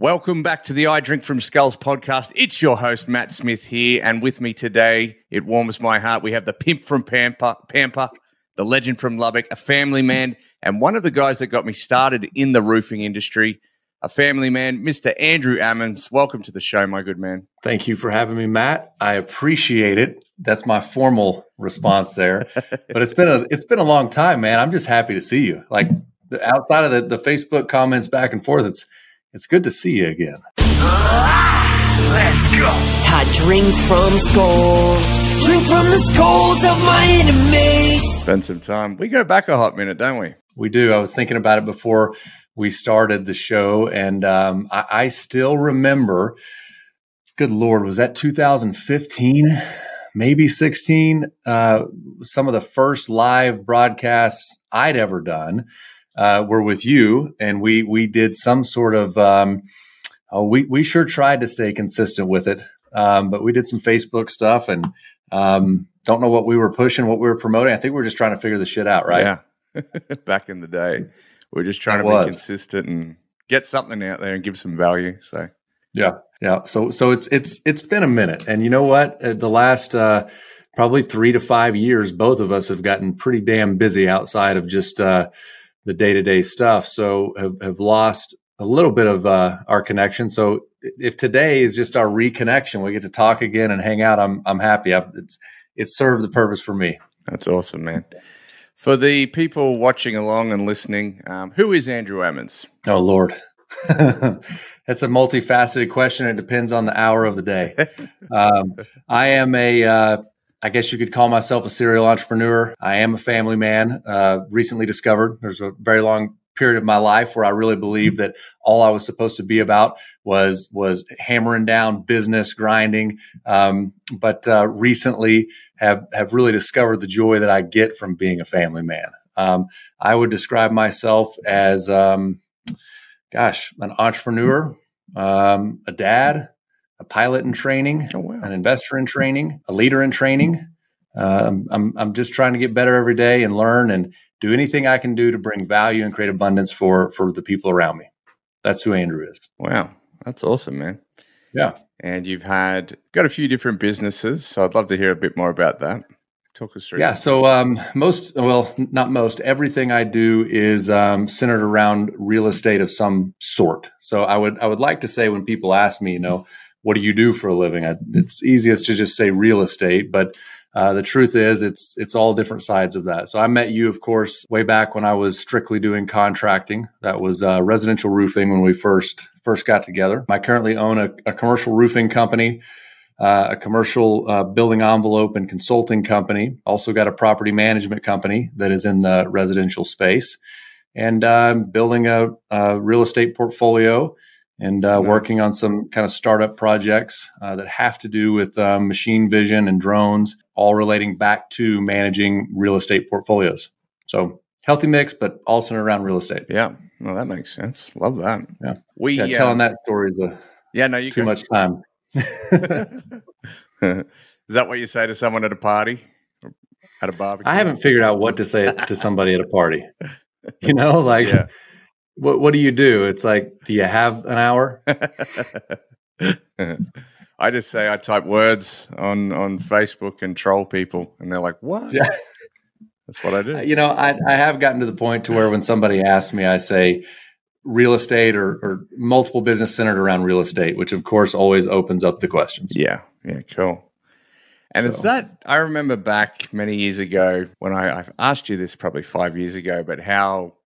Welcome back to the I Drink from Skulls podcast. It's your host, Matt Smith here. And with me today, it warms my heart. We have the pimp from Pampa, Pampa, the legend from Lubbock, a family man, and one of the guys that got me started in the roofing industry, a family man, Mr. Andrew Ammons. Welcome to the show, my good man. Thank you for having me, Matt. I appreciate it. That's my formal response there. but it's been a it's been a long time, man. I'm just happy to see you. Like outside of the, the Facebook comments back and forth, it's it's good to see you again. Let's go. I drink from skulls, drink from the skulls of my enemies. Spend some time. We go back a hot minute, don't we? We do. I was thinking about it before we started the show, and um, I, I still remember. Good Lord, was that 2015? Maybe 16. Uh, some of the first live broadcasts I'd ever done uh, were with you, and we we did some sort of. Um, oh, we we sure tried to stay consistent with it, um, but we did some Facebook stuff, and um, don't know what we were pushing, what we were promoting. I think we are just trying to figure the shit out, right? Yeah. Back in the day, we are just trying it to was. be consistent and get something out there and give some value. So yeah, yeah. So so it's it's it's been a minute, and you know what? the last. Uh, probably three to five years, both of us have gotten pretty damn busy outside of just uh, the day to day stuff. So have, have lost a little bit of uh, our connection. So if today is just our reconnection, we get to talk again and hang out. I'm I'm happy. i it's it's served the purpose for me. That's awesome, man. For the people watching along and listening, um, who is Andrew Ammons? Oh Lord, that's a multifaceted question. It depends on the hour of the day. Um, I am a uh, I guess you could call myself a serial entrepreneur. I am a family man, uh, recently discovered. There's a very long period of my life where I really believed that all I was supposed to be about was was hammering down business, grinding. Um, but uh, recently, have have really discovered the joy that I get from being a family man. Um, I would describe myself as, um, gosh, an entrepreneur, um, a dad, a pilot in training, oh, wow. an investor in training, a leader in training. Uh, I'm, I'm just trying to get better every day and learn and do anything I can do to bring value and create abundance for for the people around me. That's who Andrew is. Wow, that's awesome, man. Yeah. And you've had got a few different businesses, so I'd love to hear a bit more about that. Talk us through. Yeah. So um, most, well, not most, everything I do is um, centered around real estate of some sort. So I would I would like to say when people ask me, you know what do you do for a living? I, it's easiest to just say real estate, but uh, the truth is it's it's all different sides of that. So I met you, of course, way back when I was strictly doing contracting. That was uh, residential roofing when we first first got together. I currently own a, a commercial roofing company. Uh, a commercial uh, building envelope and consulting company. Also got a property management company that is in the residential space, and I'm building a, a real estate portfolio and uh, nice. working on some kind of startup projects uh, that have to do with um, machine vision and drones, all relating back to managing real estate portfolios. So healthy mix, but also around real estate. Yeah, well, that makes sense. Love that. Yeah, we yeah, telling uh, that story is a yeah, no, you too can. much time. is that what you say to someone at a party? At a barbecue? I haven't figured out what to say to somebody at a party. You know, like. Yeah what what do you do? It's like, do you have an hour? I just say I type words on on Facebook and troll people, and they're like, "What?" Yeah. That's what I do. Uh, you know, I I have gotten to the point to where when somebody asks me, I say real estate or, or multiple business centered around real estate, which of course always opens up the questions. Yeah, yeah, cool. And so. it's that I remember back many years ago when I, I asked you this probably five years ago, but how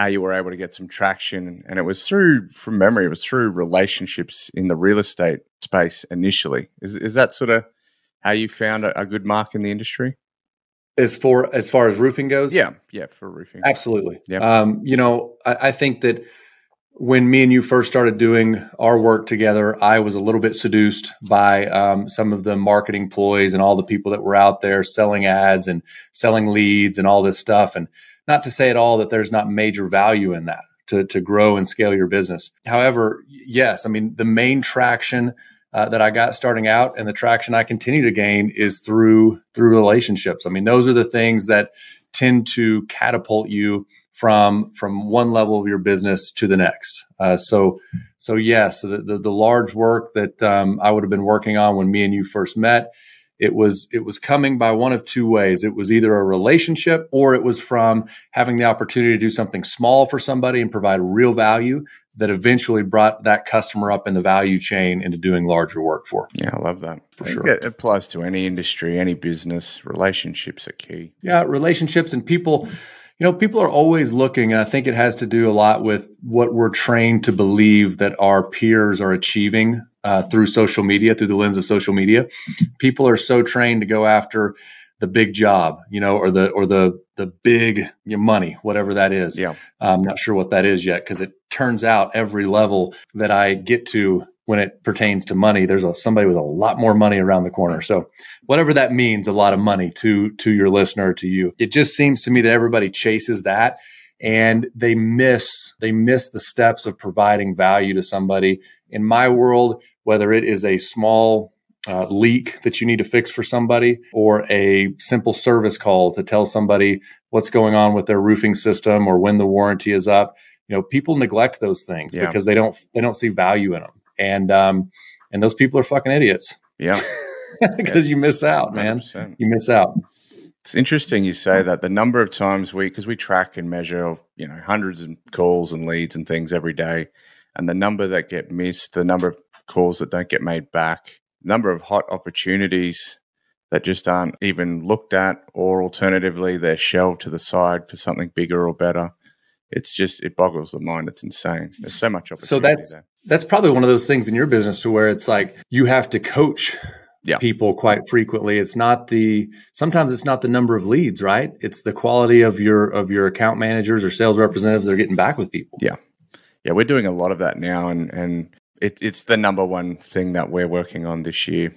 how you were able to get some traction. And it was through, from memory, it was through relationships in the real estate space initially. Is, is that sort of how you found a, a good mark in the industry? As for as far as roofing goes, yeah, yeah, for roofing, absolutely. Yeah, um, you know, I, I think that when me and you first started doing our work together, I was a little bit seduced by um, some of the marketing ploys and all the people that were out there selling ads and selling leads and all this stuff. And not to say at all that there's not major value in that to, to grow and scale your business. However, yes, I mean, the main traction uh, that I got starting out and the traction I continue to gain is through through relationships. I mean, those are the things that tend to catapult you from from one level of your business to the next. Uh, so so yes, the, the, the large work that um, I would have been working on when me and you first met, it was it was coming by one of two ways. It was either a relationship or it was from having the opportunity to do something small for somebody and provide real value that eventually brought that customer up in the value chain into doing larger work for. Yeah, I love that. For sure. It applies to any industry, any business. Relationships are key. Yeah, relationships and people you know, people are always looking, and I think it has to do a lot with what we're trained to believe that our peers are achieving uh, through social media, through the lens of social media. People are so trained to go after the big job, you know, or the or the the big money, whatever that is. Yeah, I'm not sure what that is yet because it turns out every level that I get to when it pertains to money, there's a, somebody with a lot more money around the corner. So whatever that means, a lot of money to to your listener, to you. It just seems to me that everybody chases that and they miss they miss the steps of providing value to somebody. In my world, whether it is a small uh, leak that you need to fix for somebody or a simple service call to tell somebody what's going on with their roofing system or when the warranty is up you know people neglect those things yeah. because they don't they don't see value in them and um, and those people are fucking idiots. Yeah, because you miss out, man. 100%. You miss out. It's interesting you say that. The number of times we, because we track and measure, you know, hundreds of calls and leads and things every day, and the number that get missed, the number of calls that don't get made back, number of hot opportunities that just aren't even looked at, or alternatively, they're shelved to the side for something bigger or better. It's just it boggles the mind. It's insane. There's so much opportunity. So that's there that's probably one of those things in your business to where it's like you have to coach yeah. people quite frequently. It's not the sometimes it's not the number of leads, right? It's the quality of your of your account managers or sales representatives that are getting back with people. Yeah. Yeah, we're doing a lot of that now and and it, it's the number one thing that we're working on this year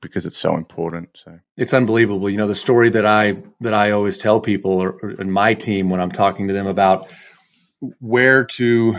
because it's so important. So it's unbelievable. You know, the story that I that I always tell people or, or in my team when I'm talking to them about where to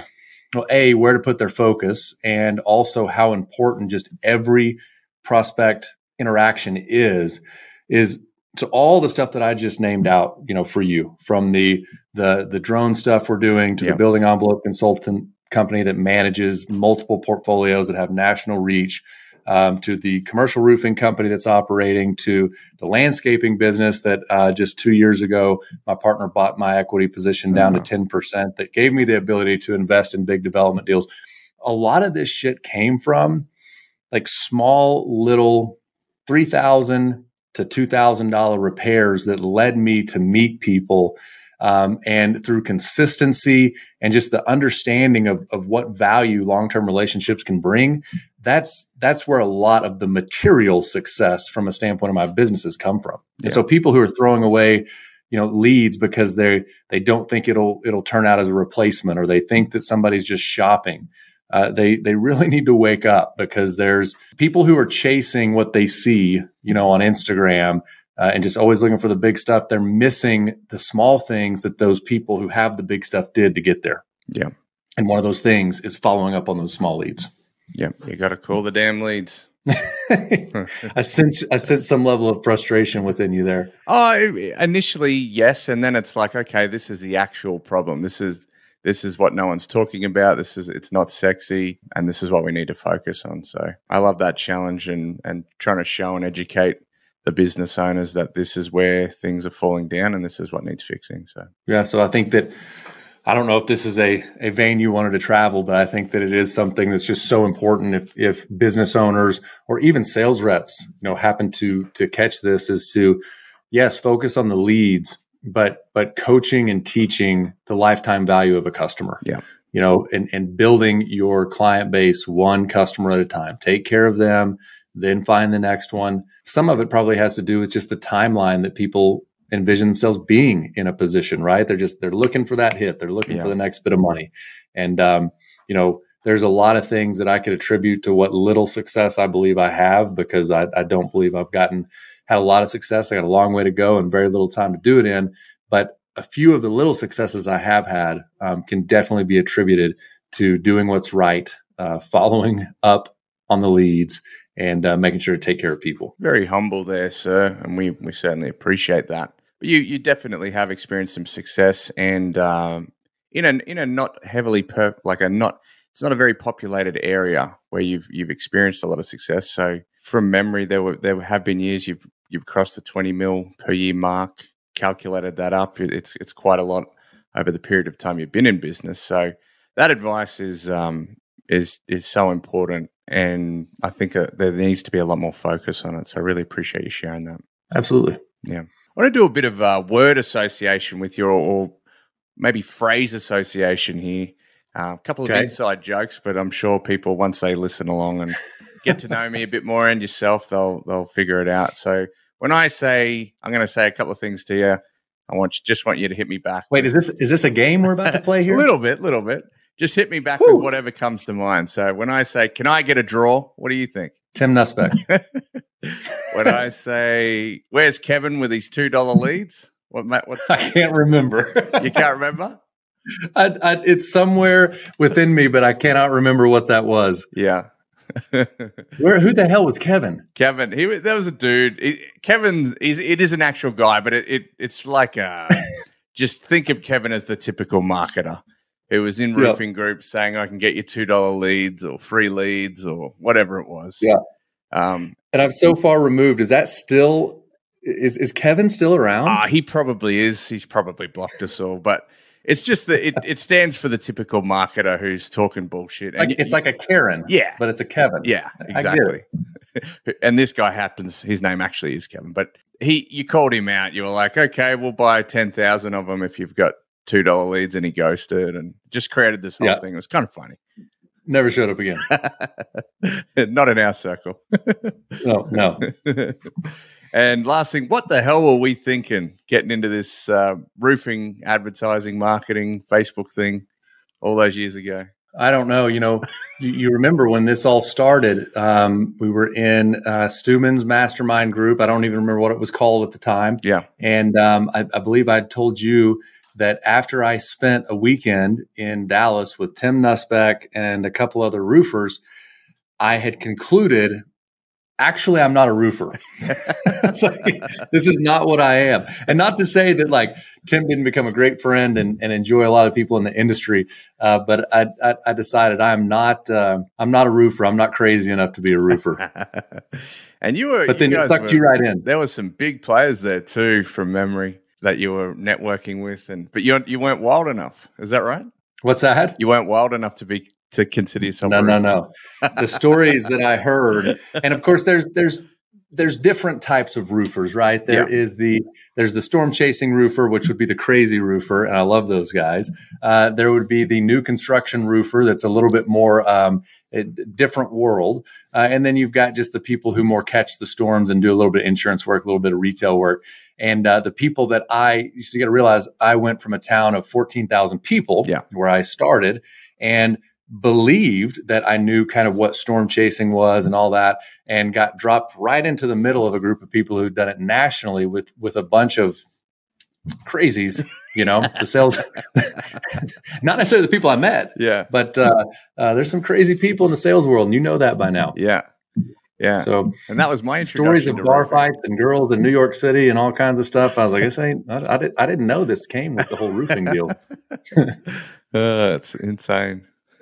well, a where to put their focus, and also how important just every prospect interaction is is to all the stuff that I just named out, you know, for you from the the the drone stuff we're doing to the building envelope consultant company that manages multiple portfolios that have national reach um, to the commercial roofing company that's operating, to the landscaping business that uh, just two years ago, my partner bought my equity position down to 10%, uh-huh. that gave me the ability to invest in big development deals. A lot of this shit came from like small little 3000 to $2,000 repairs that led me to meet people um, and through consistency and just the understanding of, of what value long-term relationships can bring that's that's where a lot of the material success from a standpoint of my businesses come from yeah. and so people who are throwing away you know leads because they they don't think it'll it'll turn out as a replacement or they think that somebody's just shopping uh, they they really need to wake up because there's people who are chasing what they see you know on instagram uh, and just always looking for the big stuff, they're missing the small things that those people who have the big stuff did to get there. Yeah. And one of those things is following up on those small leads. Yeah. You got to call the damn leads. I sense I sense some level of frustration within you there. Oh, initially yes, and then it's like, okay, this is the actual problem. This is this is what no one's talking about. This is it's not sexy, and this is what we need to focus on. So I love that challenge and and trying to show and educate the business owners that this is where things are falling down and this is what needs fixing. So yeah, so I think that I don't know if this is a, a vein you wanted to travel, but I think that it is something that's just so important if if business owners or even sales reps, you know, happen to to catch this is to yes, focus on the leads, but but coaching and teaching the lifetime value of a customer. Yeah. You know, and, and building your client base one customer at a time. Take care of them, then find the next one. Some of it probably has to do with just the timeline that people envision themselves being in a position, right? They're just they're looking for that hit. They're looking yeah. for the next bit of money. And um, you know, there's a lot of things that I could attribute to what little success I believe I have because I, I don't believe I've gotten had a lot of success. I got a long way to go and very little time to do it in. But a few of the little successes I have had um, can definitely be attributed to doing what's right, uh, following up on the leads, and uh, making sure to take care of people. Very humble there, sir, and we we certainly appreciate that. But you you definitely have experienced some success, and um, in a in a not heavily per like a not it's not a very populated area where you've you've experienced a lot of success. So from memory, there were there have been years you've you've crossed the twenty mil per year mark. Calculated that up, it's it's quite a lot over the period of time you've been in business. So that advice is um, is is so important, and I think uh, there needs to be a lot more focus on it. So I really appreciate you sharing that. Absolutely. Yeah. I want to do a bit of uh, word association with you, or, maybe phrase association here. Uh, a couple of Okay. inside jokes, but I'm sure people once they listen along and get to know me a bit more and yourself, they'll they'll figure it out. So when I say I'm going to say a couple of things to you, I want just want you to hit me back. Wait, is this is this a game we're about to play here? a little bit, a little bit. Just hit me back with whatever comes to mind. So when I say, "Can I get a draw?" What do you think? Tim Nussbeck. when I say, "Where's Kevin with his two dollar leads?" What? ma- What? I can't remember. You can't remember? I, I, it's somewhere within me, but I cannot remember what that was. Yeah. Where? Who the hell was Kevin? Kevin, he was- that was a dude. He, Kevin, he's, it is an actual guy, but it, it it's like uh just think of Kevin as the typical marketer who was in Yeah. roofing groups saying, "I can get you two dollar leads or free leads or whatever it was." Yeah. Um, And I'm so far removed. Is that still? Is is Kevin still around? ah, he probably is. He's probably blocked us all, but it's just that it, it stands for the typical marketer who's talking bullshit. it's like And- it's like a Karen. yeah, but it's a Kevin. Yeah, exactly. and this guy happens. His name actually is Kevin, but he you called him out. You were like, okay, we'll buy ten thousand of them if you've got two dollar leads, and he ghosted and just created this whole Yeah. thing. It was kind of funny. Never showed up again. Not in our circle. No, no. and last thing, what the hell were we thinking getting into this uh, roofing advertising marketing Facebook thing all those years ago? I don't know. You know, you, you remember when this all started? Um, we were in uh, Stuman's mastermind group. I don't even remember what it was called at the time. Yeah. And um, I, I believe I told you that after I spent a weekend in Dallas with Tim Nussbeck and a couple other roofers, I had concluded actually I'm not a roofer. Like, this is not what I am. And not to say that like Tim didn't become a great friend and, and enjoy a lot of people in the industry, uh, but I, I, I decided I'm not uh, I'm not a roofer. I'm not crazy enough to be a roofer. and you were, But then it sucked were- you right in. there were some big players there too from memory that you were networking with and but you you weren't wild enough is that right What's that? you weren't wild enough to be to consider yourself No, no, no. The stories that I heard, and of course, there's there's there's different types of roofers, right? There is the there's the storm chasing roofer, which would be the crazy roofer, and I love those guys. Uh, there would be the new construction roofer, that's a little bit more um, different world, uh, and then you've got just the people who more catch the storms and do a little bit of insurance work, a little bit of retail work. And uh, the people that I used to get to realize, I went from a town of fourteen thousand people, Yeah. where I started, and believed that I knew kind of what storm chasing was and all that, and got dropped right into the middle of a group of people who'd done it nationally with with a bunch of crazies. You know, the sales, not necessarily the people I met, yeah but uh, uh, there's some crazy people in the sales world, and you know that by now. yeah yeah So and that was my stories of bar fights and girls in New York City and all kinds of stuff. I was like, this ain't. I, I, did, I didn't know this came with the whole roofing deal. Uh, it's insane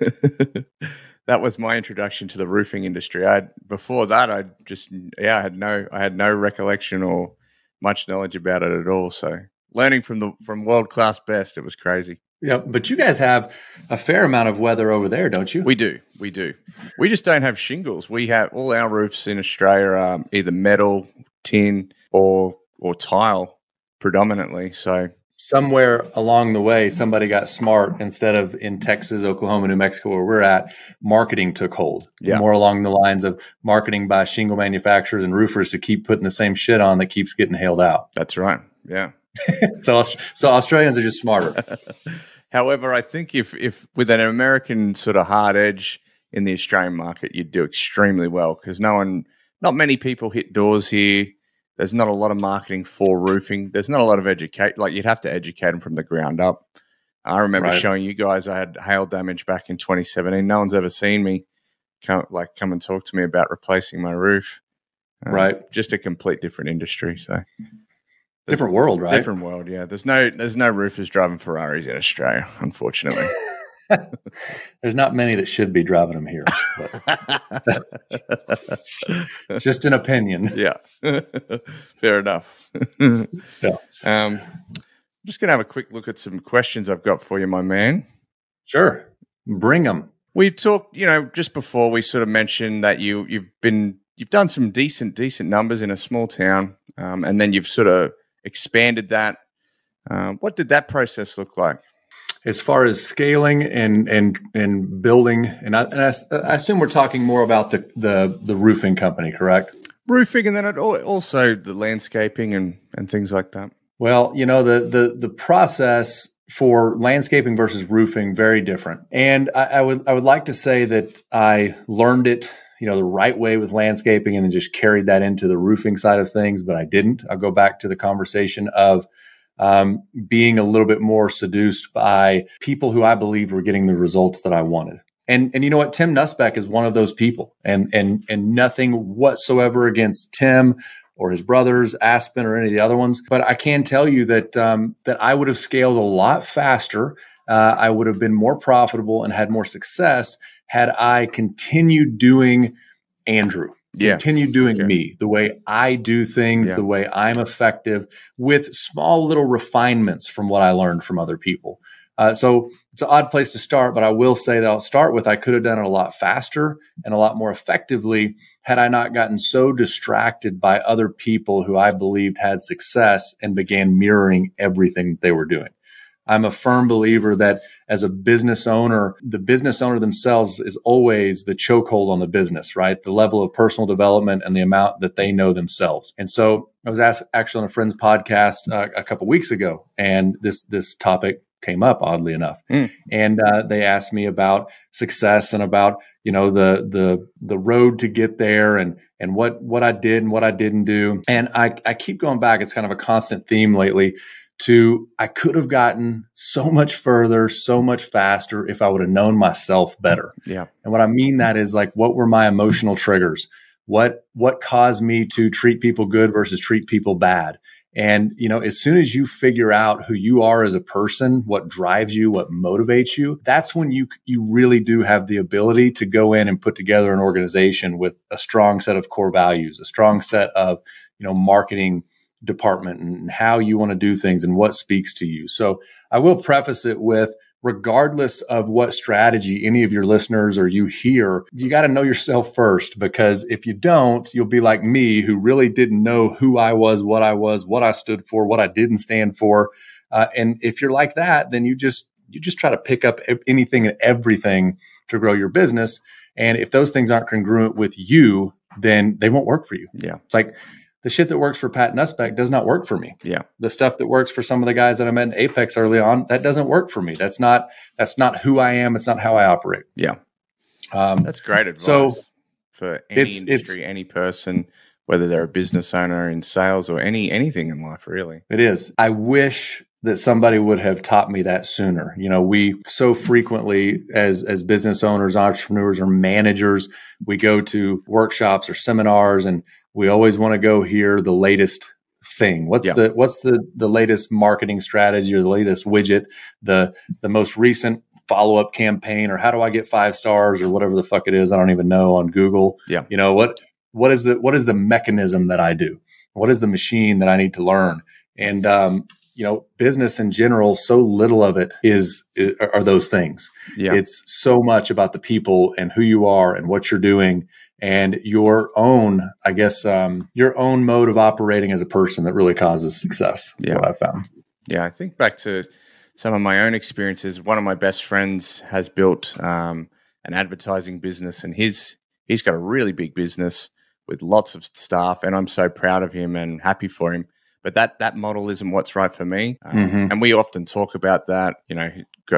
that was my introduction to the roofing industry i before that i just yeah i had no i had no recollection or much knowledge about it at all so learning from the from world class best it was crazy Yeah, but you guys have a fair amount of weather over there, don't you? We do, we do. We just don't have shingles. We have all our roofs in Australia are um, either metal, tin, or or tile predominantly. So somewhere along the way, somebody got smart. Instead of in Texas, Oklahoma, New Mexico, where we're at, marketing took hold. Yeah. More along the lines of marketing by shingle manufacturers and roofers to keep putting the same shit on that keeps getting hailed out. that's right. Yeah. so, so Australians are just smarter. However, I think if if with an American sort of hard edge in the Australian market, you'd do extremely well because no one, not many people hit doors here. There's not a lot of marketing for roofing. There's not a lot of educate. Like you'd have to educate them from the ground up. I remember Right. showing you guys I had hail damage back in 2017. No one's ever seen me come like come and talk to me about replacing my roof. Um, Right. Just a complete different industry. So different world, right? Different world, yeah. There's no there's no roofers driving Ferraris in Australia, unfortunately. There's not many that should be driving them here. just an opinion. Yeah. Fair enough. yeah. Um, I'm just going to have a quick look at some questions I've got for you, my man. Sure. Bring them. We've talked, you know, just before we sort of mentioned that you you've been you've done some decent decent numbers in a small town, um, and then you've sort of expanded that. Uh, what did that process look like? As far as scaling and and and building, and I, and I, I assume we're talking more about the, the the roofing company, correct? Roofing, and then also the landscaping and and things like that. Well, you know the the the process for landscaping versus roofing very different, and I, I would I would like to say that I learned it you know the right way with landscaping and then just carried that into the roofing side of things but i didn't. I'll go back to the conversation of um, being a little bit more seduced by people who i believed were getting the results that i wanted. And and you know what? Tim nussbeck is one of those people. And and and nothing whatsoever against tim or his brothers aspen or any of the other ones but i can tell you that um, that i would have scaled a lot faster. Uh, I would have been more profitable and had more success had I continued doing Andrew, yeah. continued doing okay. me, the way I do things, yeah. the way I'm effective, with small little refinements from what I learned from other people. Uh, so it's an odd place to start, but I will say that I'll start with I could have done it a lot faster and a lot more effectively had I not gotten so distracted by other people who I believed had success and began mirroring everything they were doing. I'm a firm believer that as a business owner, the business owner themselves is always the chokehold on the business, right? The level of personal development and the amount that they know themselves. And so I was asked actually on a friend's podcast uh, a couple weeks ago, and this this topic came up oddly enough, mm. and uh, they asked me about success and about you know the the the road to get there and and what what I did and what I didn't do. And I I keep going back. It's kind of a constant theme lately to I could have gotten so much further, so much faster if I would have known myself better. Yeah. And what I mean that is like what were my emotional triggers? What what caused me to treat people good versus treat people bad? And you know, as soon as you figure out who you are as a person, what drives you, what motivates you, that's when you you really do have the ability to go in and put together an organization with a strong set of core values, a strong set of, you know, marketing department and how you want to do things and what speaks to you. So I will preface it with regardless of what strategy any of your listeners or you hear, you got to know yourself first because if you don't, you'll be like me who really didn't know who I was, what I was, what I stood for, what I didn't stand for. Uh, and if you're like that, then you just you just try to pick up anything and everything to grow your business. And if those things aren't congruent with you, then they won't work for you. Yeah. It's like the shit that works for Pat Nussbeck does not work for me. Yeah. The stuff that works for some of the guys that I met in Apex early on, that doesn't work for me. That's not that's not who I am. It's not how I operate. Yeah. Um, that's great advice so for any it's, industry, it's, any person, whether they're a business owner in sales or any anything in life, really. It is. I wish that somebody would have taught me that sooner. You know, we so frequently as as business owners, entrepreneurs, or managers, we go to workshops or seminars and we always want to go hear the latest thing. What's yeah. the what's the the latest marketing strategy or the latest widget the the most recent follow-up campaign or how do i get five stars or whatever the fuck it is i don't even know on google? Yeah. You know what what is the what is the mechanism that i do? What is the machine that i need to learn? And um, you know business in general so little of it is, is are those things. Yeah. it's so much about the people and who you are and what you're doing and your own, I guess, um, your own mode of operating as a person that really causes success. Yeah, what I found. Yeah, I think back to some of my own experiences. One of my best friends has built um, an advertising business, and his he's got a really big business with lots of staff, and I'm so proud of him and happy for him. But that that model isn't what's right for me, um, mm-hmm. and we often talk about that. You know,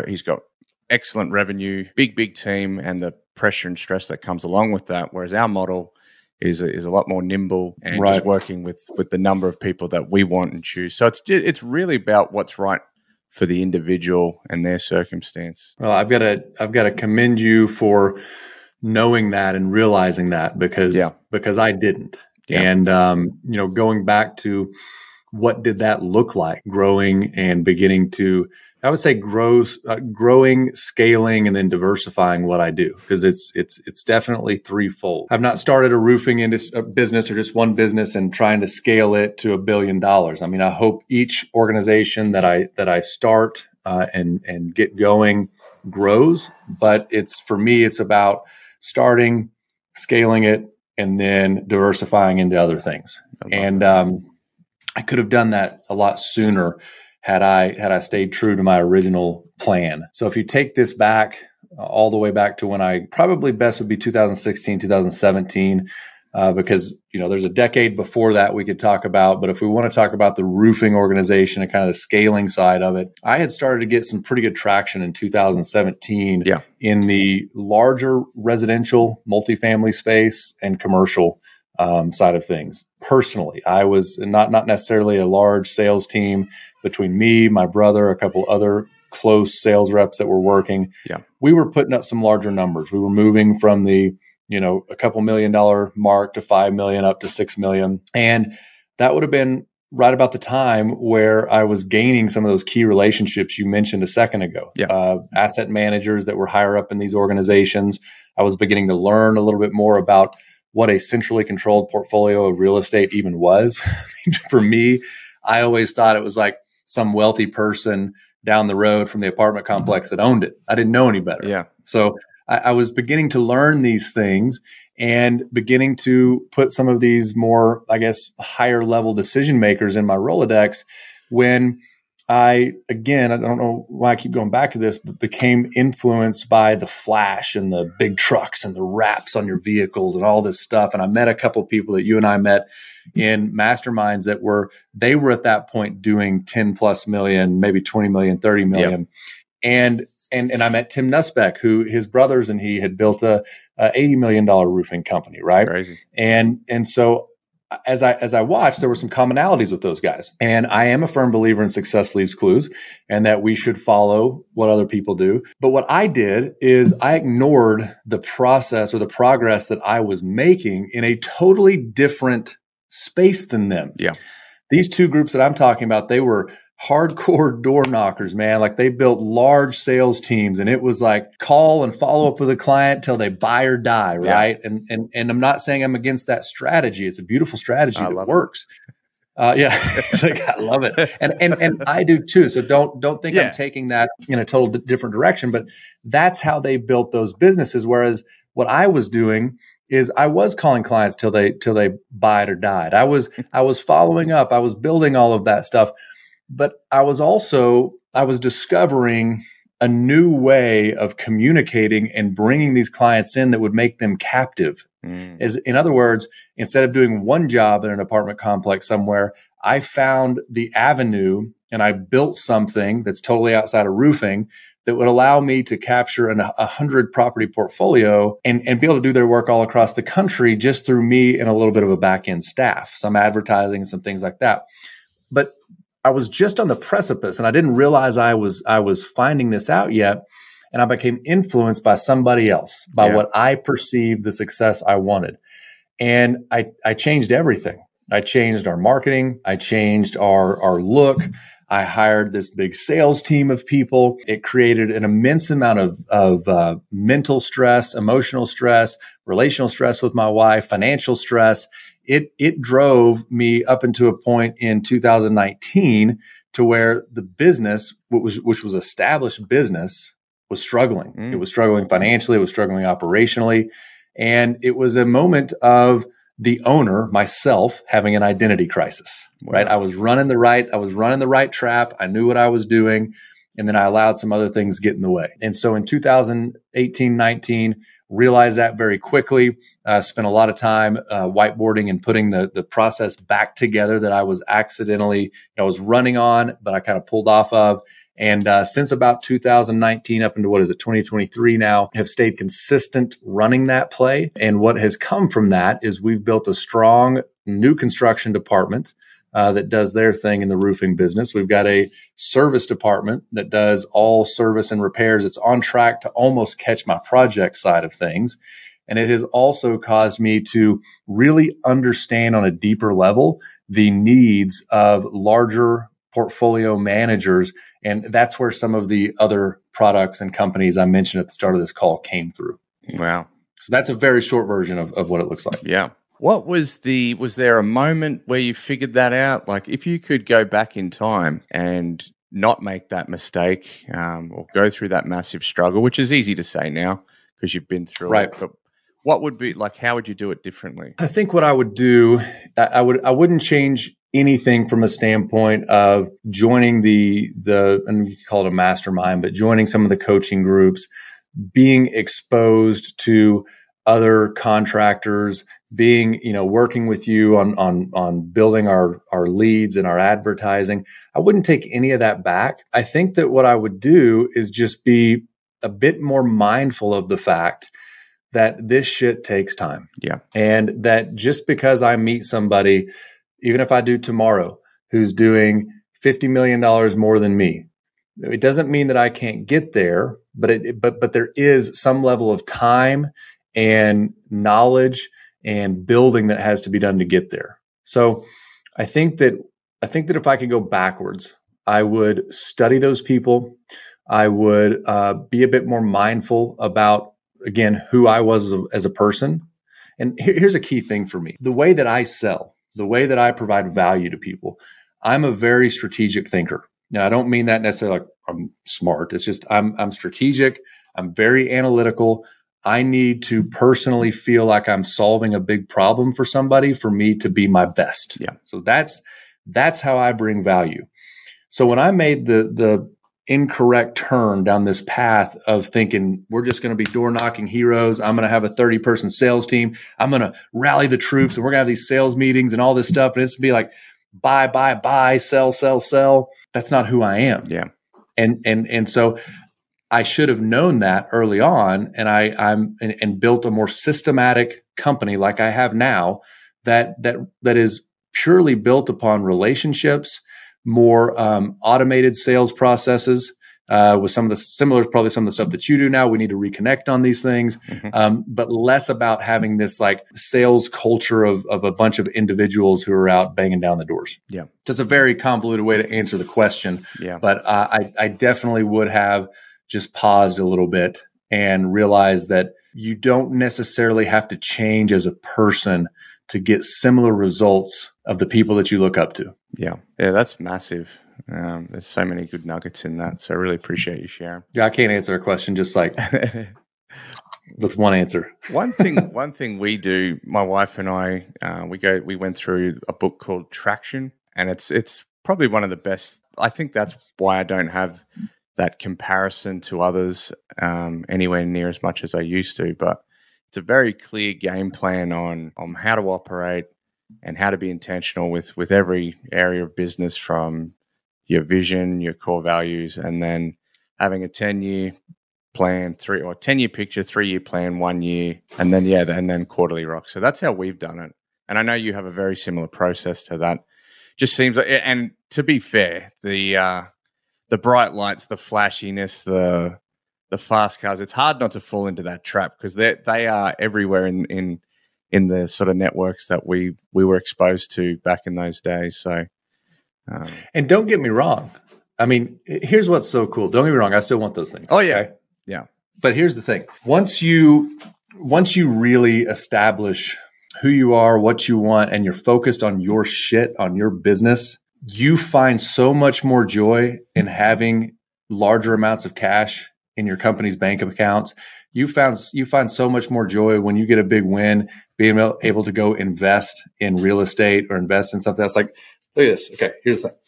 he's got excellent revenue, big big team, and the pressure and stress that comes along with that. Whereas our model is a, is a lot more nimble and right. just working with with the number of people that we want and choose. So it's it's really about what's right for the individual and their circumstance. Well, I've got to I've got to commend you for knowing that and realizing that because yeah. because I didn't. Yeah. And um, you know, going back to what did that look like growing and beginning to I would say grows, uh, growing, scaling, and then diversifying what I do because it's it's it's definitely threefold. I've not started a roofing industry, business or just one business and trying to scale it to a billion dollars. I mean, I hope each organization that I that I start uh, and and get going grows, but it's for me, it's about starting, scaling it, and then diversifying into other things. And um, I could have done that a lot sooner had I had I stayed true to my original plan. So if you take this back uh, all the way back to when I probably best would be 2016, 2017. Uh, because you know there's a decade before that we could talk about but if we want to talk about the roofing organization and kind of the scaling side of it i had started to get some pretty good traction in 2017 yeah. in the larger residential multifamily space and commercial um, side of things. Personally, I was not not necessarily a large sales team between me, my brother, a couple other close sales reps that were working. Yeah, we were putting up some larger numbers. We were moving from the you know a couple million dollar mark to five million up to six million, and that would have been right about the time where I was gaining some of those key relationships you mentioned a second ago. Yeah. Uh, asset managers that were higher up in these organizations. I was beginning to learn a little bit more about what a centrally controlled portfolio of real estate even was. For me, I always thought it was like some wealthy person down the road from the apartment complex that owned it. I didn't know any better. Yeah. So I, I was beginning to learn these things and beginning to put some of these more, I guess, higher level decision makers in my Rolodex when I again, I don't know why I keep going back to this, but became influenced by the flash and the big trucks and the wraps on your vehicles and all this stuff. And I met a couple of people that you and I met in masterminds that were they were at that point doing 10 plus million, maybe 20 million, 30 million. Yep. And and and I met Tim Nussbeck, who his brothers and he had built a, a eighty million dollar roofing company, right? Crazy. And and so as I as I watched, there were some commonalities with those guys. And I am a firm believer in success leaves clues and that we should follow what other people do. But what I did is I ignored the process or the progress that I was making in a totally different space than them. Yeah. These two groups that I'm talking about, they were hardcore door knockers, man. Like they built large sales teams and it was like call and follow up with a client till they buy or die, right? Yeah. And and and I'm not saying I'm against that strategy. It's a beautiful strategy I that works. Uh, yeah, it's like, I love it, and and and I do too. So don't don't think yeah. I'm taking that in a total d- different direction. But that's how they built those businesses. Whereas what I was doing is I was calling clients till they till they buy it or died. I was I was following up. I was building all of that stuff but I was also I was discovering a new way of communicating and bringing these clients in that would make them captive. Mm. Is in other words, instead of doing one job in an apartment complex somewhere, I found the avenue and I built something that's totally outside of roofing that would allow me to capture an, a hundred property portfolio and, and be able to do their work all across the country just through me and a little bit of a back end staff, some advertising some things like that. But I was just on the precipice and I didn't realize I was I was finding this out yet and I became influenced by somebody else by yeah. what I perceived the success I wanted. And I I changed everything. I changed our marketing, I changed our our look. I hired this big sales team of people. It created an immense amount of, of uh, mental stress, emotional stress, relational stress with my wife, financial stress it it drove me up into a point in 2019 to where the business, which was which was established business, was struggling. Mm. It was struggling financially. It was struggling operationally, and it was a moment of the owner myself having an identity crisis. Wow. Right, I was running the right. I was running the right trap. I knew what I was doing, and then I allowed some other things get in the way. And so in 2018, 19 realized that very quickly. Uh, spent a lot of time uh, whiteboarding and putting the the process back together that I was accidentally, you know, I was running on, but I kind of pulled off of. And uh, since about 2019 up into what is it, 2023 now, have stayed consistent running that play. And what has come from that is we've built a strong new construction department uh, that does their thing in the roofing business. We've got a service department that does all service and repairs. It's on track to almost catch my project side of things. And it has also caused me to really understand on a deeper level the needs of larger portfolio managers. And that's where some of the other products and companies I mentioned at the start of this call came through. Wow. So that's a very short version of, of what it looks like. Yeah. What was the was there a moment where you figured that out? Like if you could go back in time and not make that mistake um, or go through that massive struggle, which is easy to say now because you've been through right. it. But what would be like? How would you do it differently? I think what I would do, I would I wouldn't change anything from a standpoint of joining the the and you call it a mastermind, but joining some of the coaching groups, being exposed to other contractors being you know working with you on on on building our our leads and our advertising i wouldn't take any of that back. I think that what i would do is just be a bit more mindful of the fact that this shit takes time. Yeah. And that just because i meet somebody even if i do tomorrow who's doing 50 million dollars more than me it doesn't mean that i can't get there but it but but there is some level of time and knowledge and building that has to be done to get there. So I think that I think that if I could go backwards, I would study those people. I would uh, be a bit more mindful about again who I was as a, as a person. And here, here's a key thing for me: the way that I sell, the way that I provide value to people. I'm a very strategic thinker. Now, I don't mean that necessarily like I'm smart. It's just I'm I'm strategic. I'm very analytical. I need to personally feel like I'm solving a big problem for somebody for me to be my best. Yeah. So that's that's how I bring value. So when I made the the incorrect turn down this path of thinking we're just going to be door knocking heroes. I'm going to have a 30 person sales team. I'm going to rally the troops and we're going to have these sales meetings and all this stuff. And it's to be like buy, buy, buy, sell, sell, sell. That's not who I am. Yeah. And, and, and so I should have known that early on, and I I'm and, and, built a more systematic company like I have now that that that is purely built upon relationships, more um, automated sales processes. Uh, with some of the similar, probably some of the stuff that you do now, we need to reconnect on these things, mm-hmm. um, but less about having this like sales culture of, of a bunch of individuals who are out banging down the doors. Yeah, just a very convoluted way to answer the question. Yeah, but uh, I, I definitely would have just paused a little bit and realized that you don't necessarily have to change as a person to get similar results of the people that you look up to. Yeah. Yeah, that's massive. Um, there's so many good nuggets in that. So I really appreciate you sharing. Yeah, I can't answer a question just like with one answer. one thing, one thing we do, my wife and I, uh, we go, we went through a book called Traction, and it's it's probably one of the best. I think that's why I don't have that comparison to others um, anywhere near as much as I used to. But it's a very clear game plan on on how to operate and how to be intentional with with every area of business from your vision, your core values, and then having a ten year plan, three or ten year picture, three year plan, one year, and then yeah, and then quarterly rock. So that's how we've done it. And I know you have a very similar process to that. Just seems like, and to be fair, the uh, the bright lights, the flashiness, the the fast cars. It's hard not to fall into that trap because they they are everywhere in in in the sort of networks that we we were exposed to back in those days. So, um, and don't get me wrong. I mean, here's what's so cool. Don't get me wrong. I still want those things. Oh yeah, okay? yeah. But here's the thing: once you once you really establish who you are, what you want, and you're focused on your shit, on your business, you find so much more joy in having larger amounts of cash in your company's bank accounts. You found you find so much more joy when you get a big win, being able to go invest in real estate or invest in something else. Like, look at this. Okay, here's the thing.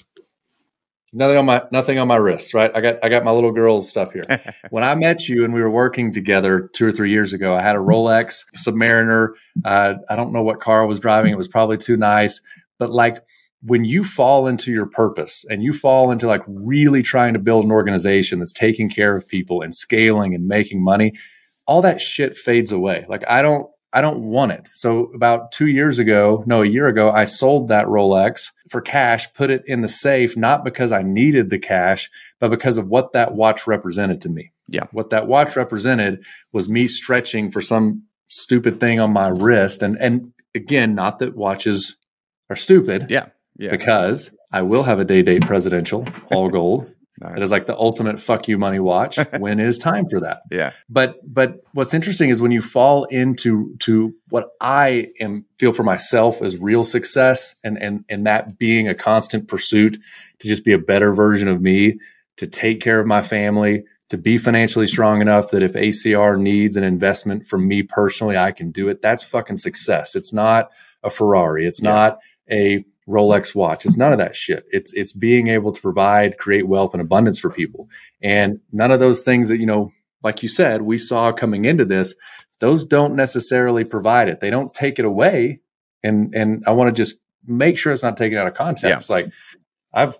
Nothing on my nothing on my wrist, right? I got I got my little girl's stuff here. when I met you and we were working together two or three years ago, I had a Rolex Submariner. Uh, I don't know what car I was driving. It was probably too nice, but like when you fall into your purpose and you fall into like really trying to build an organization that's taking care of people and scaling and making money, all that shit fades away. Like I don't I don't want it. So about 2 years ago, no, a year ago, I sold that Rolex for cash, put it in the safe not because I needed the cash, but because of what that watch represented to me. Yeah. What that watch represented was me stretching for some stupid thing on my wrist. And and again, not that watches are stupid. Yeah. Yeah. Because I will have a day date presidential, all gold. Nice. It is like the ultimate fuck you money watch. when is time for that? Yeah. But but what's interesting is when you fall into to what I am feel for myself as real success and and and that being a constant pursuit to just be a better version of me, to take care of my family, to be financially strong enough that if ACR needs an investment from me personally, I can do it. That's fucking success. It's not a Ferrari. It's yeah. not a Rolex watch. It's none of that shit. It's it's being able to provide, create wealth and abundance for people. And none of those things that, you know, like you said, we saw coming into this, those don't necessarily provide it. They don't take it away. And and I want to just make sure it's not taken out of context. Yeah. Like I've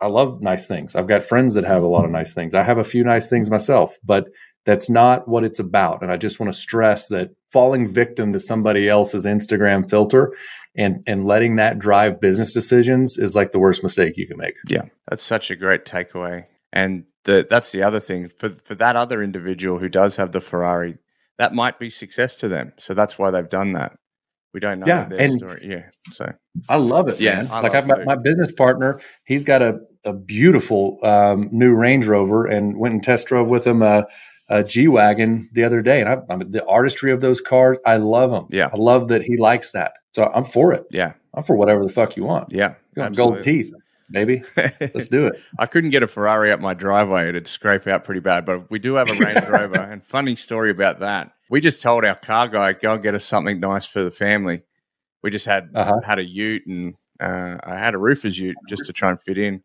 I love nice things. I've got friends that have a lot of nice things. I have a few nice things myself, but that's not what it's about. And I just want to stress that falling victim to somebody else's Instagram filter and and letting that drive business decisions is like the worst mistake you can make. Yeah, that's such a great takeaway. And the, that's the other thing for for that other individual who does have the Ferrari, that might be success to them. So that's why they've done that. We don't know yeah, and story. Yeah, so I love it. Yeah, I like I've my, my business partner. He's got a a beautiful um, new Range Rover, and went and test drove with him a, a G wagon the other day. And I, I mean, the artistry of those cars, I love them. Yeah, I love that he likes that. So I'm for it. Yeah. I'm for whatever the fuck you want. Yeah. You want gold teeth, baby. Let's do it. I couldn't get a Ferrari up my driveway. It'd scrape out pretty bad, but we do have a Range Rover. and funny story about that. We just told our car guy, go and get us something nice for the family. We just had uh-huh. had a ute and uh, I had a roofer's ute just to try and fit in.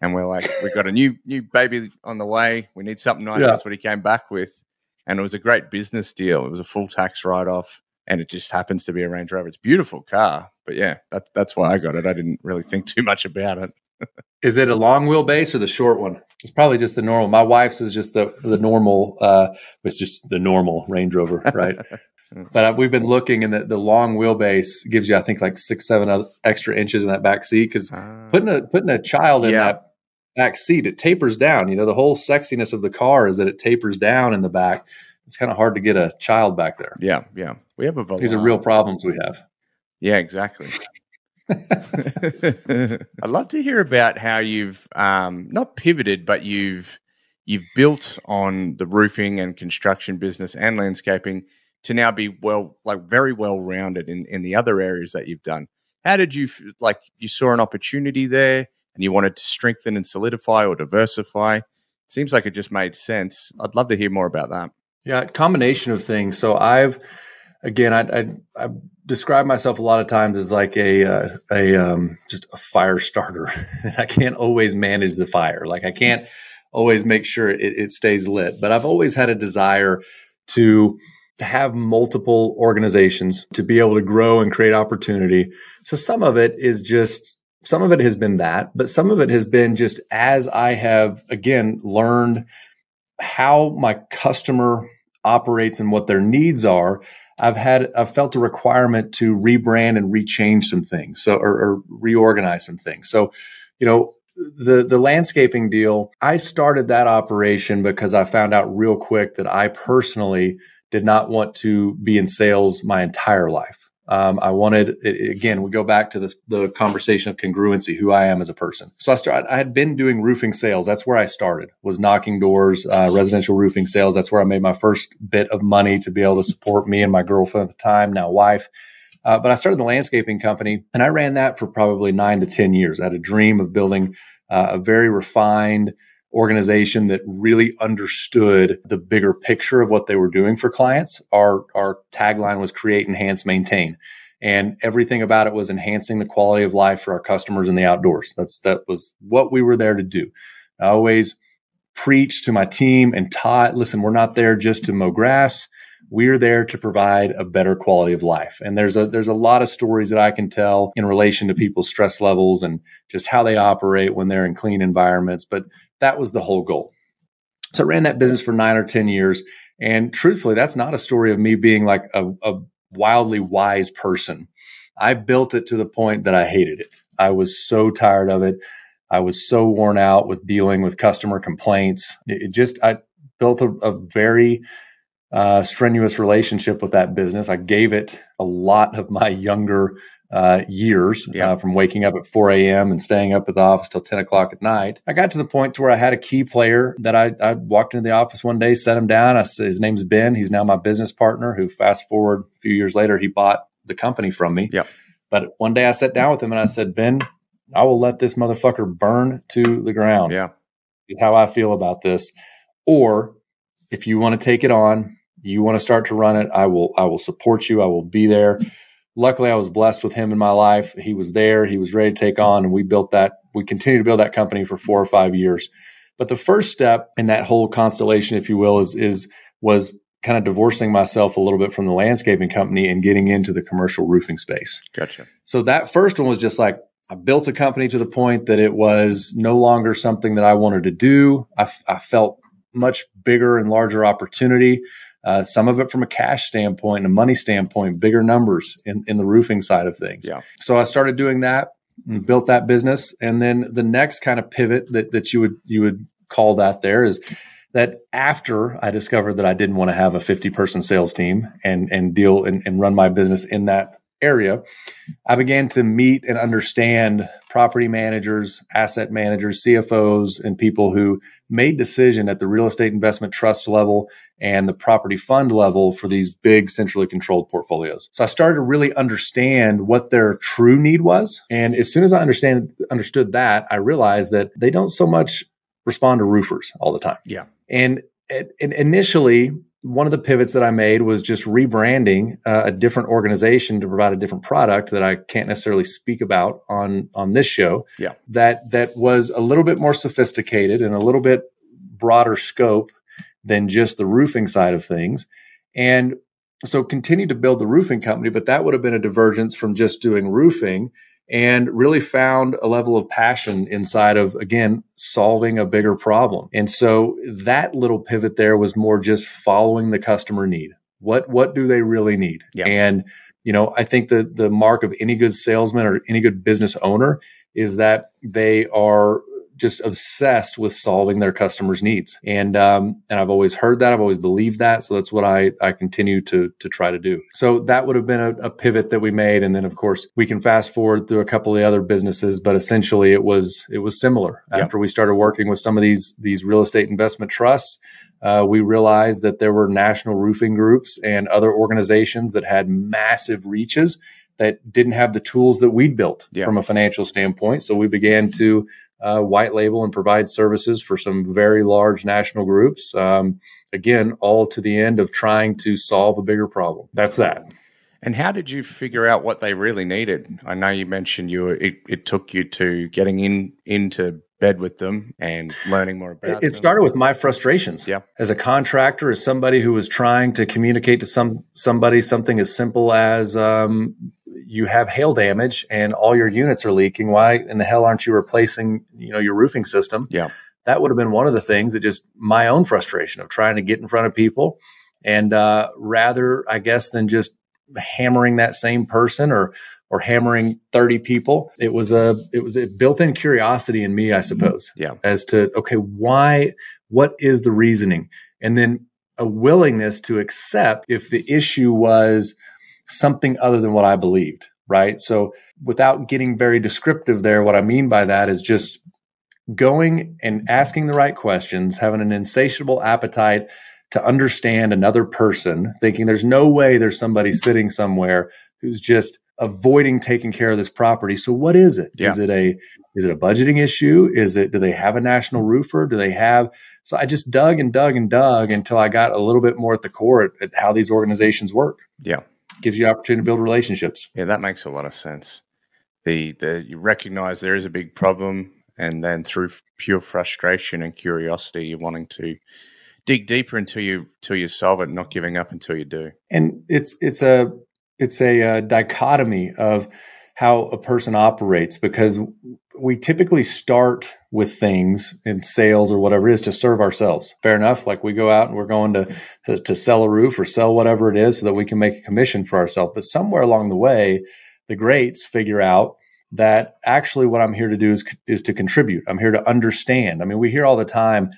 And we're like, we've got a new new baby on the way. We need something nice. Yeah. That's what he came back with. And it was a great business deal. It was a full tax write off and it just happens to be a Range Rover. It's a beautiful car, but yeah, that, that's why I got it. I didn't really think too much about it. is it a long wheelbase or the short one? It's probably just the normal. My wife's is just the the normal. Uh, it's just the normal Range Rover, right? but we've been looking, and the, the long wheelbase gives you, I think, like six, seven extra inches in that back seat. Because uh, putting a putting a child in yeah. that back seat, it tapers down. You know, the whole sexiness of the car is that it tapers down in the back it's kind of hard to get a child back there. Yeah, yeah. We have a These are real problems we have. Yeah, exactly. I'd love to hear about how you've um, not pivoted, but you've you've built on the roofing and construction business and landscaping to now be well, like very well rounded in in the other areas that you've done. How did you like? You saw an opportunity there, and you wanted to strengthen and solidify or diversify. Seems like it just made sense. I'd love to hear more about that. Yeah, combination of things. So I've again, I, I, I describe myself a lot of times as like a uh, a um, just a fire starter. And I can't always manage the fire. Like I can't always make sure it, it stays lit. But I've always had a desire to have multiple organizations to be able to grow and create opportunity. So some of it is just some of it has been that, but some of it has been just as I have again learned how my customer operates and what their needs are, I've had I've felt a requirement to rebrand and rechange some things, so or, or reorganize some things. So, you know, the the landscaping deal, I started that operation because I found out real quick that I personally did not want to be in sales my entire life. Um, I wanted again. We go back to this, the conversation of congruency, who I am as a person. So I started. I had been doing roofing sales. That's where I started. Was knocking doors, uh, residential roofing sales. That's where I made my first bit of money to be able to support me and my girlfriend at the time, now wife. Uh, but I started the landscaping company, and I ran that for probably nine to ten years. I had a dream of building uh, a very refined organization that really understood the bigger picture of what they were doing for clients. Our our tagline was create, enhance, maintain. And everything about it was enhancing the quality of life for our customers in the outdoors. That's that was what we were there to do. I always preached to my team and taught, listen, we're not there just to mow grass. We're there to provide a better quality of life. And there's a there's a lot of stories that I can tell in relation to people's stress levels and just how they operate when they're in clean environments. But that was the whole goal. So I ran that business for nine or 10 years. And truthfully, that's not a story of me being like a, a wildly wise person. I built it to the point that I hated it. I was so tired of it. I was so worn out with dealing with customer complaints. It, just, I built a, a very uh, strenuous relationship with that business. I gave it a lot of my younger uh, years Yeah. uh, from waking up at 4 a.m. and staying up at the office till 10 o'clock at night. I got to the point to where I had a key player that I, I walked into the office one day, set him down. I said, his name's Ben. He's now my business partner who fast forward a few years later, he bought the company from me. Yep. But one day I sat down with him and I said, Ben, I will let this motherfucker burn to the ground Yeah. is how I feel about this. Or if you want to take it on, you want to start to run it, I will I will support you. I will be there. Luckily, I was blessed with him in my life. He was there. He was ready to take on, and we built that. We continued to build that company for four or five years. But the first step in that whole constellation, if you will, is is was kind of divorcing myself a little bit from the landscaping company and getting into the commercial roofing space. Gotcha. So that first one was just like I built a company to the point that it was no longer something that I wanted to do. I, f- I felt much bigger and larger opportunity. Uh, some of it from a cash standpoint and a money standpoint, bigger numbers in, in the roofing side of things. Yeah. So I started doing that and built that business. And then the next kind of pivot that, that you would you would call that there is that after I discovered that I didn't want to have a 50 person sales team and and deal and, and run my business in that area, I began to meet and understand property managers, asset managers, CFOs, and people who made decision at the real estate investment trust level and the property fund level for these big centrally controlled portfolios. So I started to really understand what their true need was. And as soon as I understand understood that, I realized that they don't so much respond to roofers all the time. Yeah. And, and initially, one of the pivots that I made was just rebranding uh, a different organization to provide a different product that I can't necessarily speak about on on this show. Yeah. That that was a little bit more sophisticated and a little bit broader scope than just the roofing side of things. And so continue to build the roofing company, but that would have been a divergence from just doing roofing and really found a level of passion inside of again solving a bigger problem. And so that little pivot there was more just following the customer need. What what do they really need? Yeah. and you know i think the the mark of any good salesman or any good business owner is that they are just obsessed with solving their customers needs and um, and i've always heard that i've always believed that so that's what i i continue to to try to do so that would have been a, a pivot that we made and then of course we can fast forward through a couple of the other businesses but essentially it was it was similar Yeah. after we started working with some of these these real estate investment trusts uh, we realized that there were national roofing groups and other organizations that had massive reaches that didn't have the tools that we'd built Yeah. from a financial standpoint. So we began to uh, white label and provide services for some very large national groups. Um, again, all to the end of trying to solve a bigger problem. That's that. And how did you figure out what they really needed? I know you mentioned you were, it, it took you to getting in into bed with them and learning more about It, it started with my frustrations. Yeah. As a contractor, as somebody who was trying to communicate to some somebody something as simple as um, you have hail damage and all your units are leaking. Why in the hell aren't you replacing you know your roofing system? Yeah. That would have been one of the things that just my own frustration of trying to get in front of people, and uh, rather I guess than just hammering that same person or or hammering 30 people it was a it was a built-in curiosity in me i suppose Yeah. as to okay why what is the reasoning and then a willingness to accept if the issue was something other than what i believed right so without getting very descriptive there what i mean by that is just going and asking the right questions having an insatiable appetite to understand another person thinking there's no way there's somebody sitting somewhere who's just avoiding taking care of this property so what is it? Yeah. Is it a is it a budgeting issue is it do they have a national roofer do they have so i just dug and dug and dug until i got a little bit more at the core at, at how these organizations work Yeah. Gives you opportunity to build relationships Yeah, that makes a lot of sense. The the you recognize there is a big problem, and then through pure frustration and curiosity, you're wanting to dig deeper until you till you solve it, not giving up until you do. and it's it's a it's a, uh dichotomy of how a person operates because we typically start with things in sales or whatever it is to serve ourselves. Fair enough. Like we go out and we're going to, to sell a roof or sell whatever it is so that we can make a commission for ourselves. But somewhere along the way, the greats figure out that actually what I'm here to do is is to contribute. I'm here to understand. I mean, we hear all the time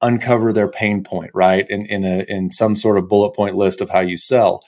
uncover their pain point, right? In in a in some sort of bullet point list of how you sell.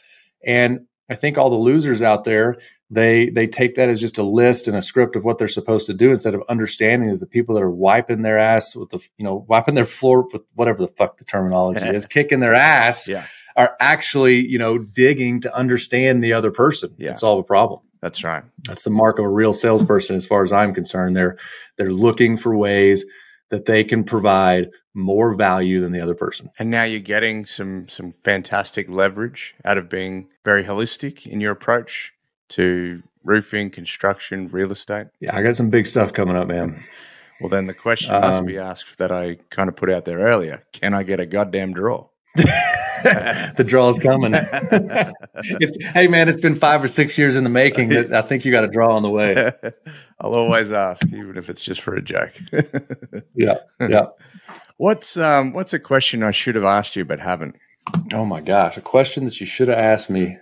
And I think all the losers out there, they they take that as just a list and a script of what they're supposed to do instead of understanding that the people that are wiping their ass with the you know wiping their floor with whatever the fuck the terminology is, kicking their ass, Yeah. are actually you know digging to understand the other person Yeah. and solve a problem. That's right. That's the mark of a real salesperson, as far as I'm concerned. They're they're looking for ways that they can provide more value than the other person. And now you're getting some some fantastic leverage out of being very holistic in your approach to roofing, construction, real estate. Yeah, I got some big stuff coming up, man. Well, then the question must Um, be asked that I kind of put out there earlier: Can I get a goddamn draw? the draw's coming. it's, hey, man, it's been five or six years in the making. That I think you got a draw on the way. I'll always ask, even if it's just for a joke. Yeah, yeah. what's um what's a question I should have asked you but haven't? Oh my gosh, a question that you should have asked me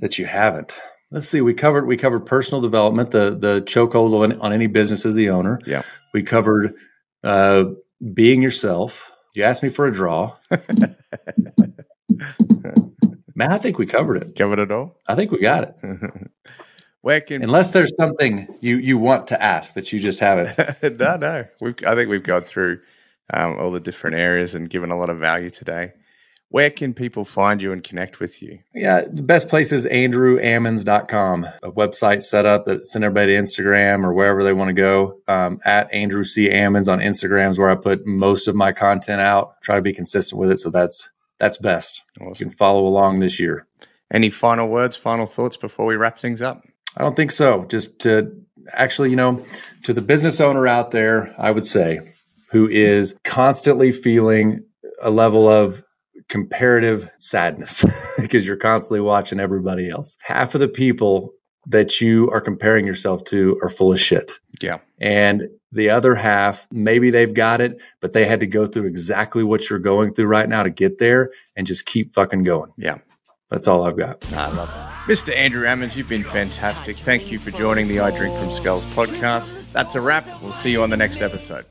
that you haven't. Let's see. We covered we covered personal development. The the chokehold on, on any business as the owner. Yeah. We covered uh, being yourself. You asked me for a draw. Man, I think we covered it. Covered it all. I think we got it. Where can Unless there's something you you want to ask that you just haven't. no, no. We've, I think we've gone through um, all the different areas and given a lot of value today. Where can people find you and connect with you? Yeah, the best place is andrewammons.com, a website set up that send everybody to Instagram or wherever they want to go. Um, at Andrew C. Ammons on Instagram is where I put most of my content out. Try to be consistent with it. So that's that's best. You can follow along this year. Any final words, final thoughts before we wrap things up? I don't think so. Just to actually, you know, to the business owner out there, I would say, who is constantly feeling a level of comparative sadness because you're constantly watching everybody else. Half of the people that you are comparing yourself to are full of shit. Yeah. And the other half, maybe they've got it, but they had to go through exactly what you're going through right now to get there and just keep fucking going. Yeah. That's all I've got. I love it. Mr. Andrew Ammons, you've been fantastic. Thank you for joining the I Drink from Skulls podcast. That's a wrap. We'll see you on the next episode.